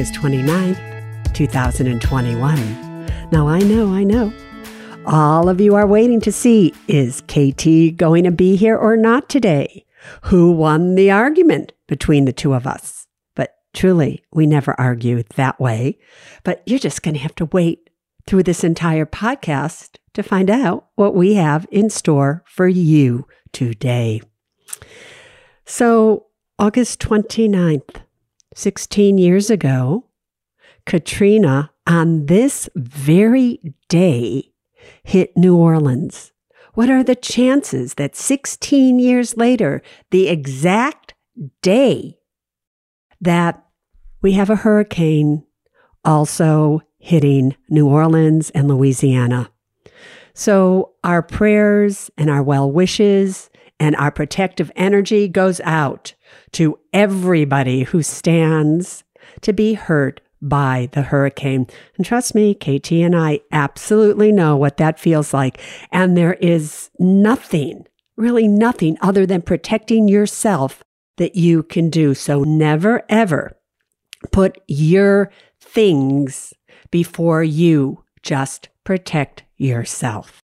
August 29th, 2021. Now, I know, I know. All of you are waiting to see is KT going to be here or not today? Who won the argument between the two of us? But truly, we never argue that way. But you're just going to have to wait through this entire podcast to find out what we have in store for you today. So, August 29th, 16 years ago, Katrina, on this very day, hit New Orleans. What are the chances that 16 years later, the exact day that we have a hurricane also hitting New Orleans and Louisiana? So, our prayers and our well wishes and our protective energy goes out to everybody who stands to be hurt by the hurricane. And trust me, KT and I absolutely know what that feels like. And there is nothing, really nothing other than protecting yourself that you can do. So never ever put your things before you. Just protect yourself.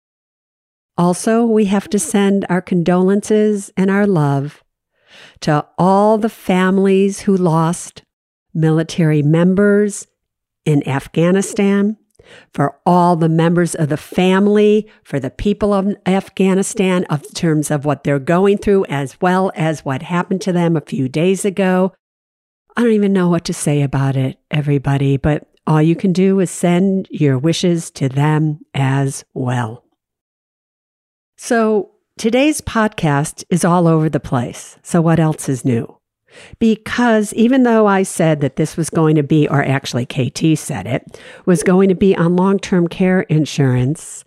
Also, we have to send our condolences and our love to all the families who lost military members in Afghanistan, for all the members of the family, for the people of Afghanistan, of terms of what they're going through, as well as what happened to them a few days ago. I don't even know what to say about it, everybody, but all you can do is send your wishes to them as well. So, Today's podcast is all over the place. So, what else is new? Because even though I said that this was going to be, or actually KT said it, was going to be on long term care insurance,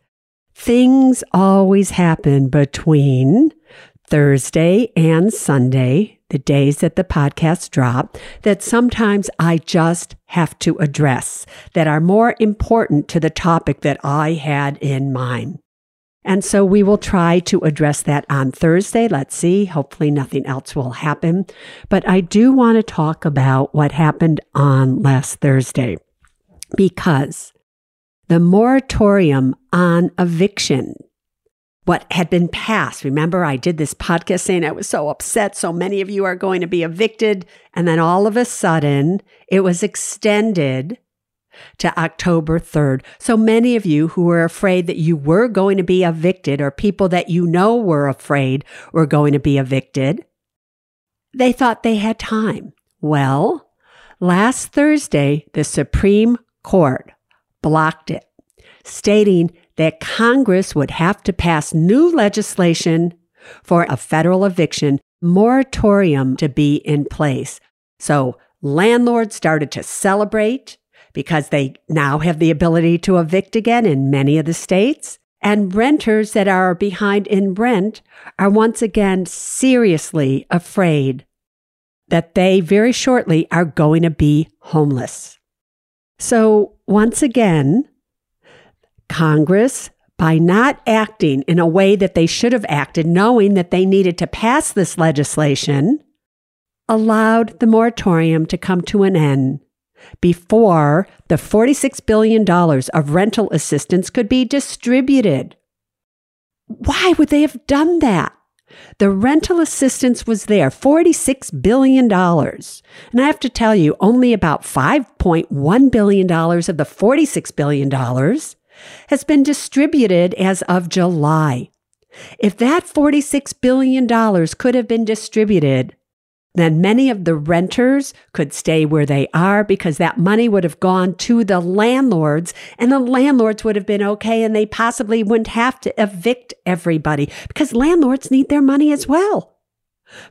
things always happen between Thursday and Sunday, the days that the podcasts drop, that sometimes I just have to address that are more important to the topic that I had in mind. And so we will try to address that on Thursday. Let's see. Hopefully nothing else will happen. But I do want to talk about what happened on last Thursday because the moratorium on eviction what had been passed. Remember, I did this podcast saying I was so upset. So many of you are going to be evicted. And then all of a sudden, it was extended to October 3rd. So many of you who were afraid that you were going to be evicted or people that you know were afraid were going to be evicted, they thought they had time. Well, last Thursday, the Supreme Court blocked it, stating that Congress would have to pass new legislation for a federal eviction moratorium to be in place. So landlords started to celebrate because they now have the ability to evict again in many of the states. And renters that are behind in rent are once again seriously afraid that they very shortly are going to be homeless. So, once again, Congress, by not acting in a way that they should have acted, knowing that they needed to pass this legislation, allowed the moratorium to come to an end before the $46 billion of rental assistance could be distributed. why would they have done that? The rental assistance was there, $46 billion. And I have to tell you, only about $5.1 billion of the $46 billion has been distributed as of July. If that $46 billion could have been distributed, then many of the renters could stay where they are because that money would have gone to the landlords and the landlords would have been okay and they possibly wouldn't have to evict everybody because landlords need their money as well.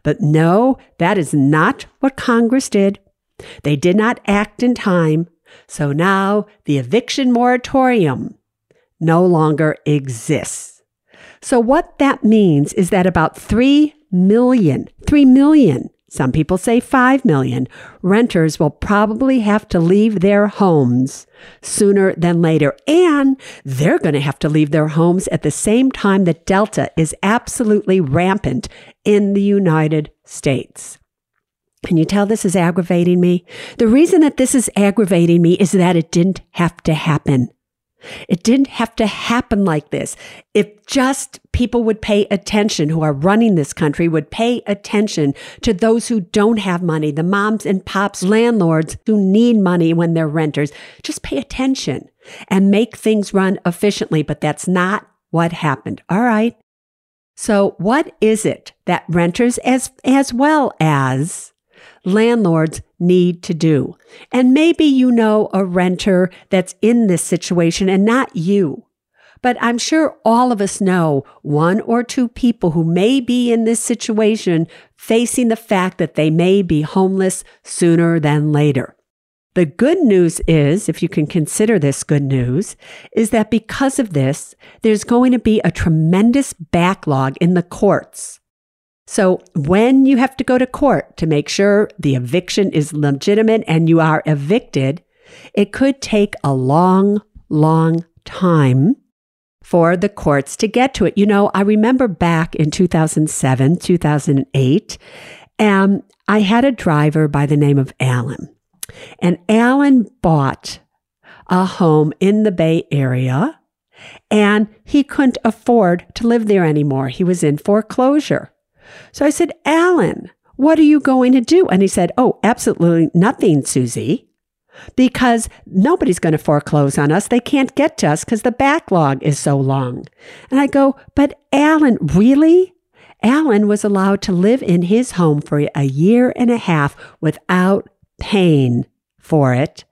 But no, that is not what Congress did. They did not act in time. So now the eviction moratorium no longer exists. So what that means is that about 3 million, 3 million some people say 5 million. Renters will probably have to leave their homes sooner than later. And they're going to have to leave their homes at the same time that Delta is absolutely rampant in the United States. Can you tell this is aggravating me? The reason that this is aggravating me is that it didn't have to happen. It didn't have to happen like this. If just people would pay attention who are running this country would pay attention to those who don't have money, the moms and pops landlords who need money when they're renters, just pay attention and make things run efficiently. But that's not what happened. All right. So what is it that renters as, as well as landlords need to do. And maybe you know a renter that's in this situation and not you. But I'm sure all of us know one or two people who may be in this situation facing the fact that they may be homeless sooner than later. The good news is, if you can consider this good news, is that because of this, there's going to be a tremendous backlog in the courts so when you have to go to court to make sure the eviction is legitimate and you are evicted, it could take a long, long time for the courts to get to it. You know, I remember back in 2007, 2008, and um, I had a driver by the name of Alan. And Alan bought a home in the Bay Area and he couldn't afford to live there anymore. He was in foreclosure. So I said, Alan, what are you going to do? And he said, Oh, absolutely nothing, Suze, because nobody's going to foreclose on us. They can't get to us because the backlog is so long. And I go, But Alan, really? Alan was allowed to live in his home for a year and a half without paying for it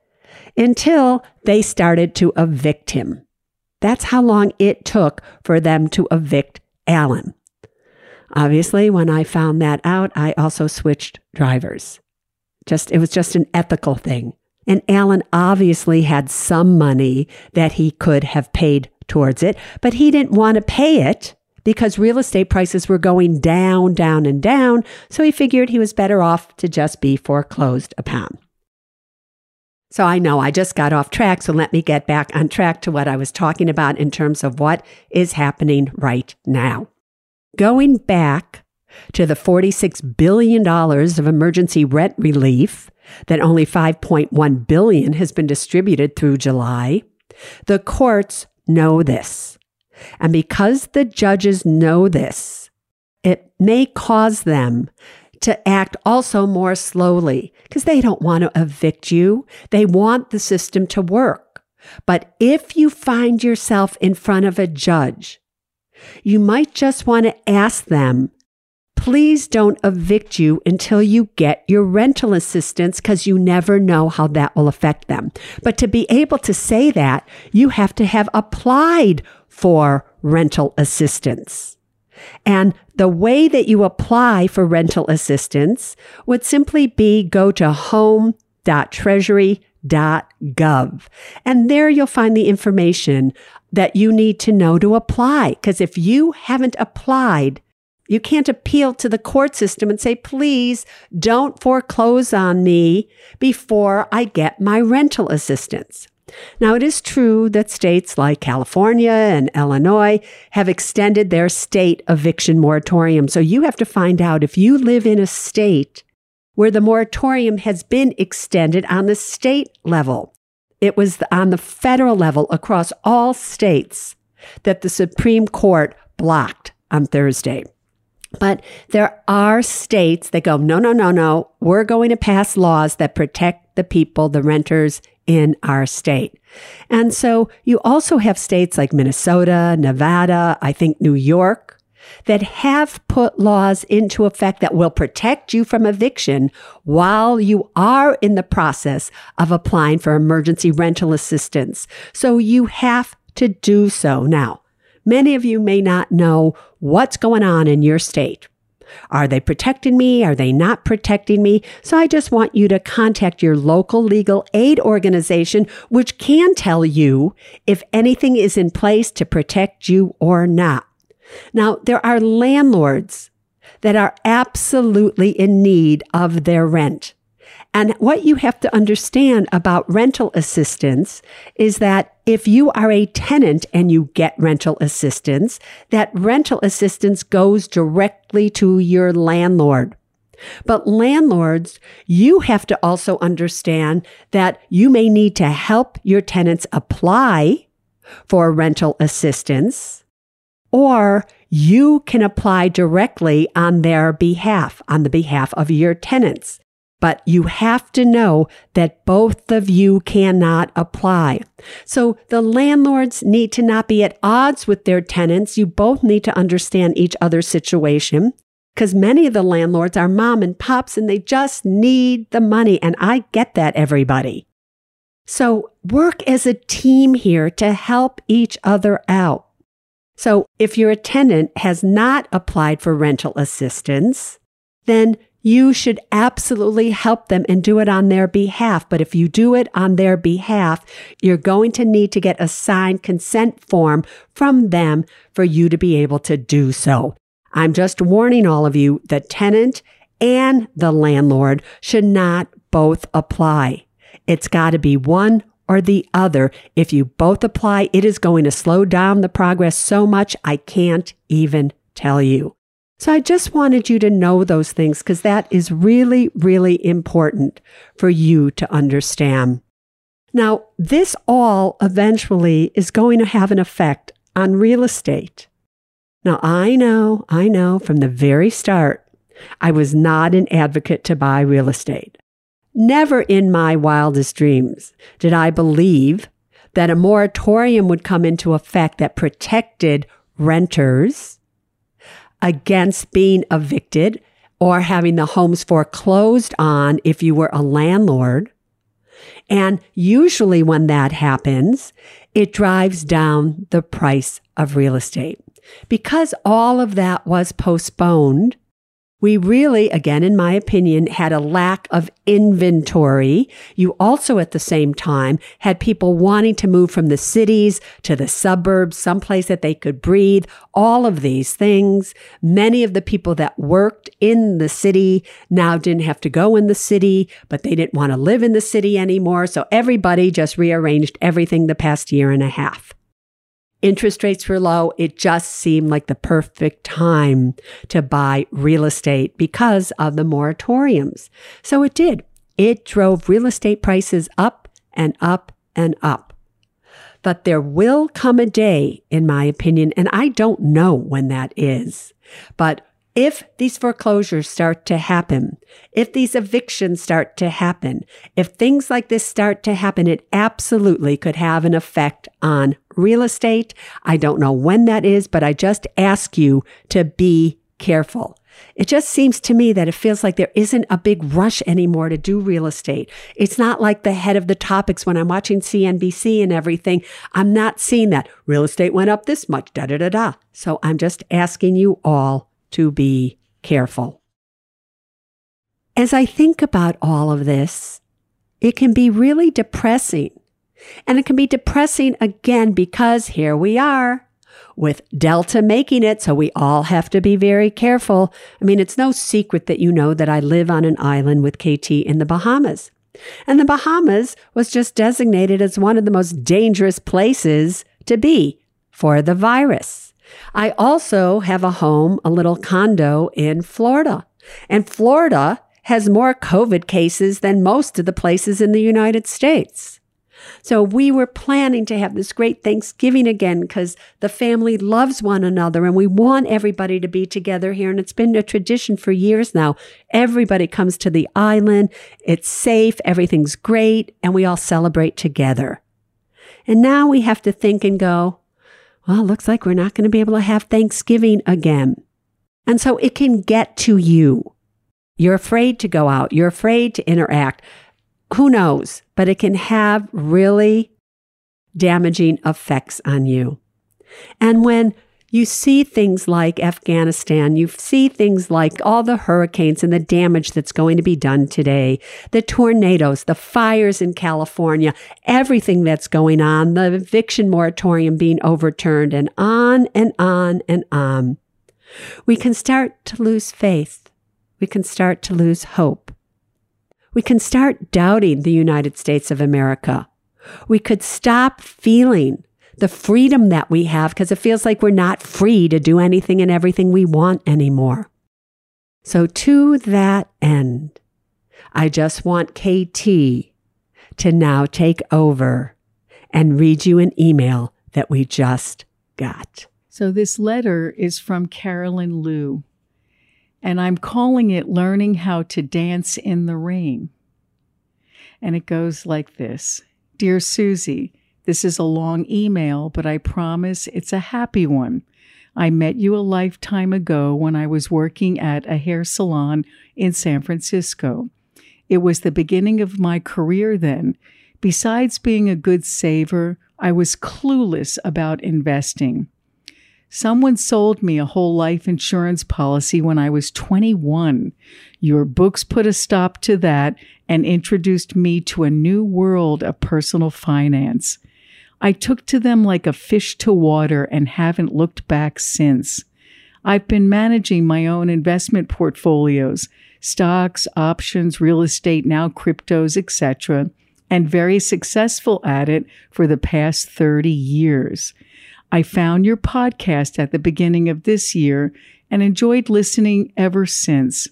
until they started to evict him. That's how long it took for them to evict Alan. Obviously, when I found that out, I also switched drivers. Just it was just an ethical thing. And Alan obviously had some money that he could have paid towards it, but he didn't want to pay it because real estate prices were going down, down, and down. So he figured he was better off to just be foreclosed upon. So I know I just got off track. So let me get back on track to what I was talking about in terms of what is happening right now. Going back to the $46 billion of emergency rent relief that only 5.1 billion has been distributed through July, the courts know this. And because the judges know this, it may cause them to act also more slowly because they don't want to evict you. They want the system to work. But if you find yourself in front of a judge you might just want to ask them, please don't evict you until you get your rental assistance because you never know how that will affect them. But to be able to say that, you have to have applied for rental assistance. And the way that you apply for rental assistance would simply be go to home.treasury.gov. And there you'll find the information that you need to know to apply. Because if you haven't applied, you can't appeal to the court system and say, please don't foreclose on me before I get my rental assistance. Now, it is true that states like California and Illinois have extended their state eviction moratorium. So you have to find out if you live in a state where the moratorium has been extended on the state level. It was on the federal level across all states. that the Supreme Court blocked on Thursday. But there are states that go, no, no, no, no. We're going to pass laws that protect the people, the renters in our state. And so you also have states like Minnesota, Nevada, I think New York, that have put laws into effect that will protect you from eviction while you are in the process of applying for emergency rental assistance. So you have to do so now. Many of you may not know what's going on in your state. Are they protecting me? Are they not protecting me? So I just want you to contact your local legal aid organization, which can tell you if anything is in place to protect you or not. Now, there are landlords that are absolutely in need of their rent. And what you have to understand about rental assistance is that if you are a tenant and you get rental assistance, that rental assistance goes directly to your landlord. But landlords, you have to also understand that you may need to help your tenants apply for rental assistance, or you can apply directly on their behalf, on the behalf of your tenants. But you have to know that both of you cannot apply. So the landlords need to not be at odds with their tenants. You both need to understand each other's situation because many of the landlords are mom and pops and they just need the money. And I get that, everybody. So work as a team here to help each other out. So if your tenant has not applied for rental assistance, then you should absolutely help them and do it on their behalf. But if you do it on their behalf, you're going to need to get a signed consent form from them for you to be able to do so. I'm just warning all of you the tenant and the landlord should not both apply. It's got to be one or the other. If you both apply, it is going to slow down the progress so much I can't even tell you. So I just wanted you to know those things because that is really, really important for you to understand. Now, this all eventually is going to have an effect on real estate. Now, I know, I know from the very start, I was not an advocate to buy real estate. Never in my wildest dreams did I believe that a moratorium would come into effect that protected renters against being evicted or having the homes foreclosed on if you were a landlord. And usually when that happens, it drives down the price of real estate. Because all of that was postponed, we really, again, in my opinion, had a lack of inventory. You also, at the same time, had people wanting to move from the cities to the suburbs, someplace that they could breathe, all of these things. Many of the people that worked in the city now didn't have to go in the city, but they didn't want to live in the city anymore. So everybody just rearranged everything the past year and a half. Interest rates were low. It just seemed like the perfect time to buy real estate because of the moratoriums. So it did. It drove real estate prices up and up and up. But there will come a day, in my opinion, and I don't know when that is, but if these foreclosures start to happen, if these evictions start to happen, if things like this start to happen, it absolutely could have an effect on real estate. I don't know when that is, but I just ask you to be careful. It just seems to me that it feels like there isn't a big rush anymore to do real estate. It's not like the head of the topics when I'm watching CNBC and everything. I'm not seeing that real estate went up this much, da da da da. So I'm just asking you all to be careful. As I think about all of this, it can be really depressing. And it can be depressing again because here we are with Delta making it. So we all have to be very careful. I mean, it's no secret that you know that I live on an island with KT in the Bahamas. And the Bahamas was just designated as one of the most dangerous places to be for the virus. I also have a home, a little condo in Florida. And Florida has more COVID cases than most of the places in the United States. So we were planning to have this great Thanksgiving again because the family loves one another and we want everybody to be together here. And it's been a tradition for years now. Everybody comes to the island. It's safe. Everything's great. And we all celebrate together. And now we have to think and go, well, it looks like we're not going to be able to have Thanksgiving again. And so it can get to you. You're afraid to go out. You're afraid to interact. Who knows? But it can have really damaging effects on you. And when you see things like Afghanistan, you see things like all the hurricanes and the damage that's going to be done today, the tornadoes, the fires in California, everything that's going on, the eviction moratorium being overturned, and on and on and on. We can start to lose faith. We can start to lose hope. We can start doubting the United States of America. We could stop feeling the freedom that we have because it feels like we're not free to do anything and everything we want anymore. So, to that end, I just want KT to now take over and read you an email that we just got. So, this letter is from Carolyn Liu, and I'm calling it Learning How to Dance in the Rain. And it goes like this Dear Suze, this is a long email, but I promise it's a happy one. I met you a lifetime ago when I was working at a hair salon in San Francisco. It was the beginning of my career then. Besides being a good saver, I was clueless about investing. Someone sold me a whole life insurance policy when I was 21. Your books put a stop to that and introduced me to a new world of personal finance. I took to them like a fish to water and haven't looked back since. I've been managing my own investment portfolios, stocks, options, real estate, now cryptos, etc., and very successful at it for the past 30 years. I found your podcast at the beginning of this year and enjoyed listening ever since.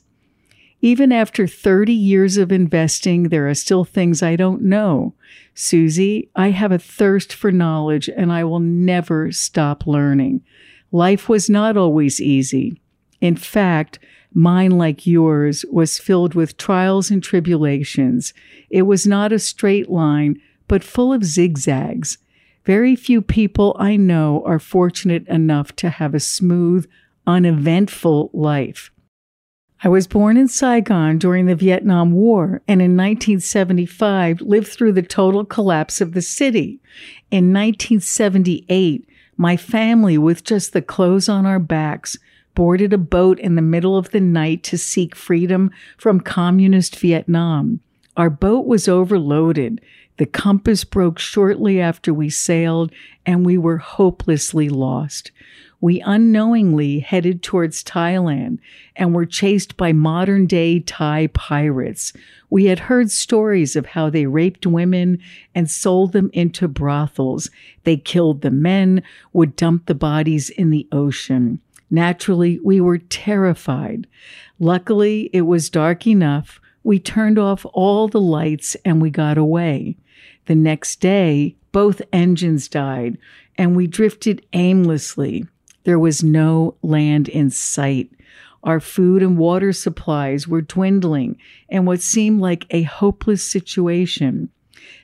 Even after 30 years of investing, there are still things I don't know. Suze, I have a thirst for knowledge and I will never stop learning. Life was not always easy. In fact, mine, like yours, was filled with trials and tribulations. It was not a straight line, but full of zigzags. Very few people I know are fortunate enough to have a smooth, uneventful life. I was born in Saigon during the Vietnam War and in 1975 lived through the total collapse of the city. In 1978, my family, with just the clothes on our backs, boarded a boat in the middle of the night to seek freedom from communist Vietnam. Our boat was overloaded. The compass broke shortly after we sailed, and we were hopelessly lost we unknowingly headed towards Thailand and were chased by modern day Thai pirates. We had heard stories of how they raped women and sold them into brothels. They killed the men, would dump the bodies in the ocean. Naturally, we were terrified. Luckily, it was dark enough. We turned off all the lights and we got away. The next day, both engines died and we drifted aimlessly. There was no land in sight. Our food and water supplies were dwindling and what seemed like a hopeless situation.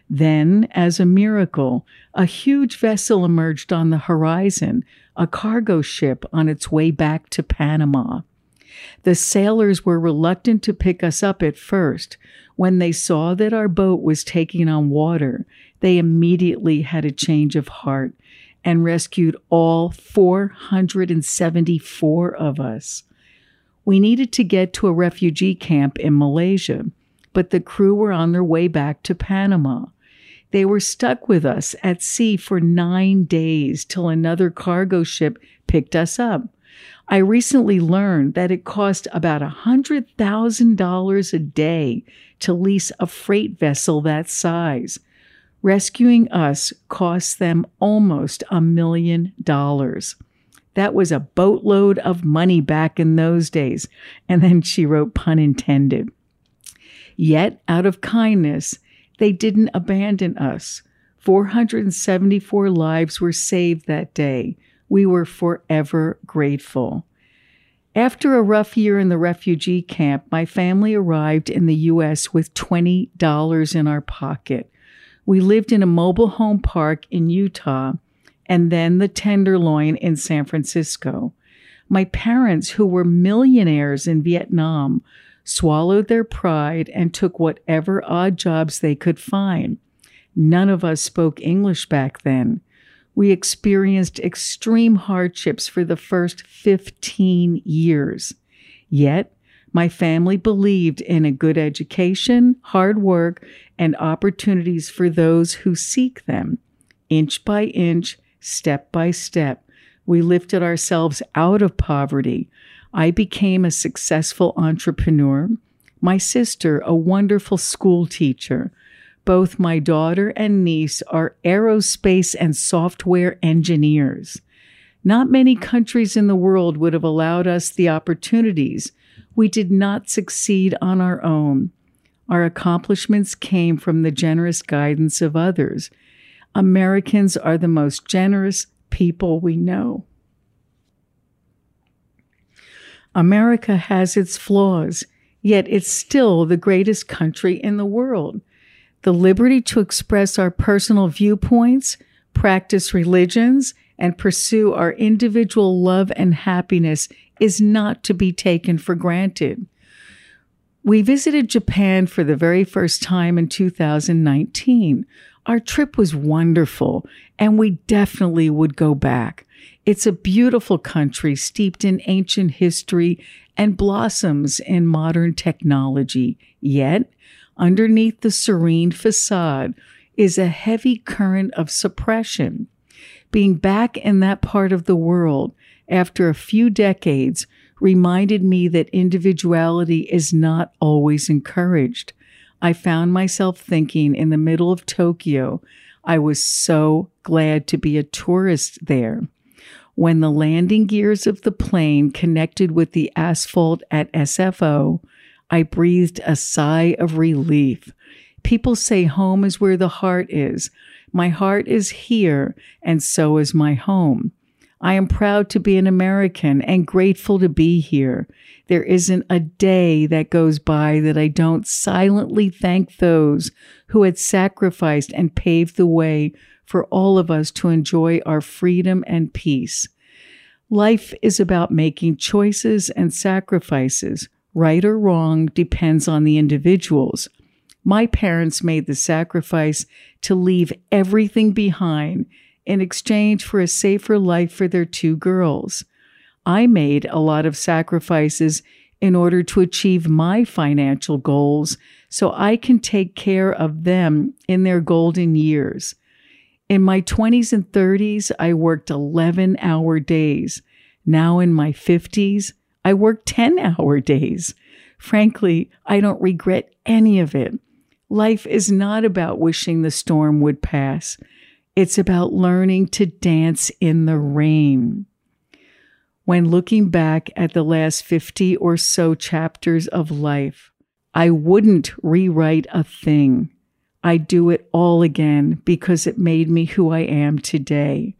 Then, as a miracle, a huge vessel emerged on the horizon, a cargo ship on its way back to Panama. The sailors were reluctant to pick us up at first. When they saw that our boat was taking on water, they immediately had a change of heart and rescued all 474 of us. We needed to get to a refugee camp in Malaysia, but the crew were on their way back to Panama. They were stuck with us at sea for nine days till another cargo ship picked us up. I recently learned that it cost about $100,000 a day to lease a freight vessel that size. Rescuing us cost them almost a million dollars. That was a boatload of money back in those days. And then she wrote, pun intended. Yet, out of kindness, they didn't abandon us. 474 lives were saved that day. We were forever grateful. After a rough year in the refugee camp, my family arrived in the U.S. with $20 in our pocket. We lived in a mobile home park in Utah and then the Tenderloin in San Francisco. My parents, who were millionaires in Vietnam, swallowed their pride and took whatever odd jobs they could find. None of us spoke English back then. We experienced extreme hardships for the first 15 years. Yet, my family believed in a good education, hard work, and opportunities for those who seek them. Inch by inch, step by step, we lifted ourselves out of poverty. I became a successful entrepreneur. My sister, a wonderful school teacher. Both my daughter and niece are aerospace and software engineers. Not many countries in the world would have allowed us the opportunities. We did not succeed on our own. Our accomplishments came from the generous guidance of others. Americans are the most generous people we know. America has its flaws, yet it's still the greatest country in the world. The liberty to express our personal viewpoints, practice religions, and pursue our individual love and happiness is not to be taken for granted. We visited Japan for the very first time in 2019. Our trip was wonderful, and we definitely would go back. It's a beautiful country steeped in ancient history and blossoms in modern technology. Yet, underneath the serene facade is a heavy current of suppression. Being back in that part of the world after a few decades reminded me that individuality is not always encouraged. I found myself thinking in the middle of Tokyo, I was so glad to be a tourist there. When the landing gears of the plane connected with the asphalt at SFO, I breathed a sigh of relief. People say home is where the heart is. My heart is here, and so is my home. I am proud to be an American and grateful to be here. There isn't a day that goes by that I don't silently thank those who had sacrificed and paved the way for all of us to enjoy our freedom and peace. Life is about making choices and sacrifices. Right or wrong depends on the individuals. My parents made the sacrifice to leave everything behind in exchange for a safer life for their two girls. I made a lot of sacrifices in order to achieve my financial goals so I can take care of them in their golden years. In my 20s and 30s, I worked 11 hour days. Now in my 50s, I work 10 hour days. Frankly, I don't regret any of it. Life is not about wishing the storm would pass. It's about learning to dance in the rain. When looking back at the last 50 or so chapters of life, I wouldn't rewrite a thing. I do it all again because it made me who I am today.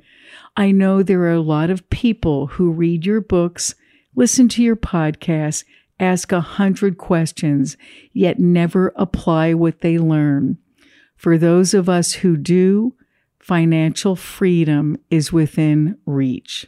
I know there are a lot of people who read your books, listen to your podcasts, ask a hundred questions, yet never apply what they learn. For those of us who do, financial freedom is within reach.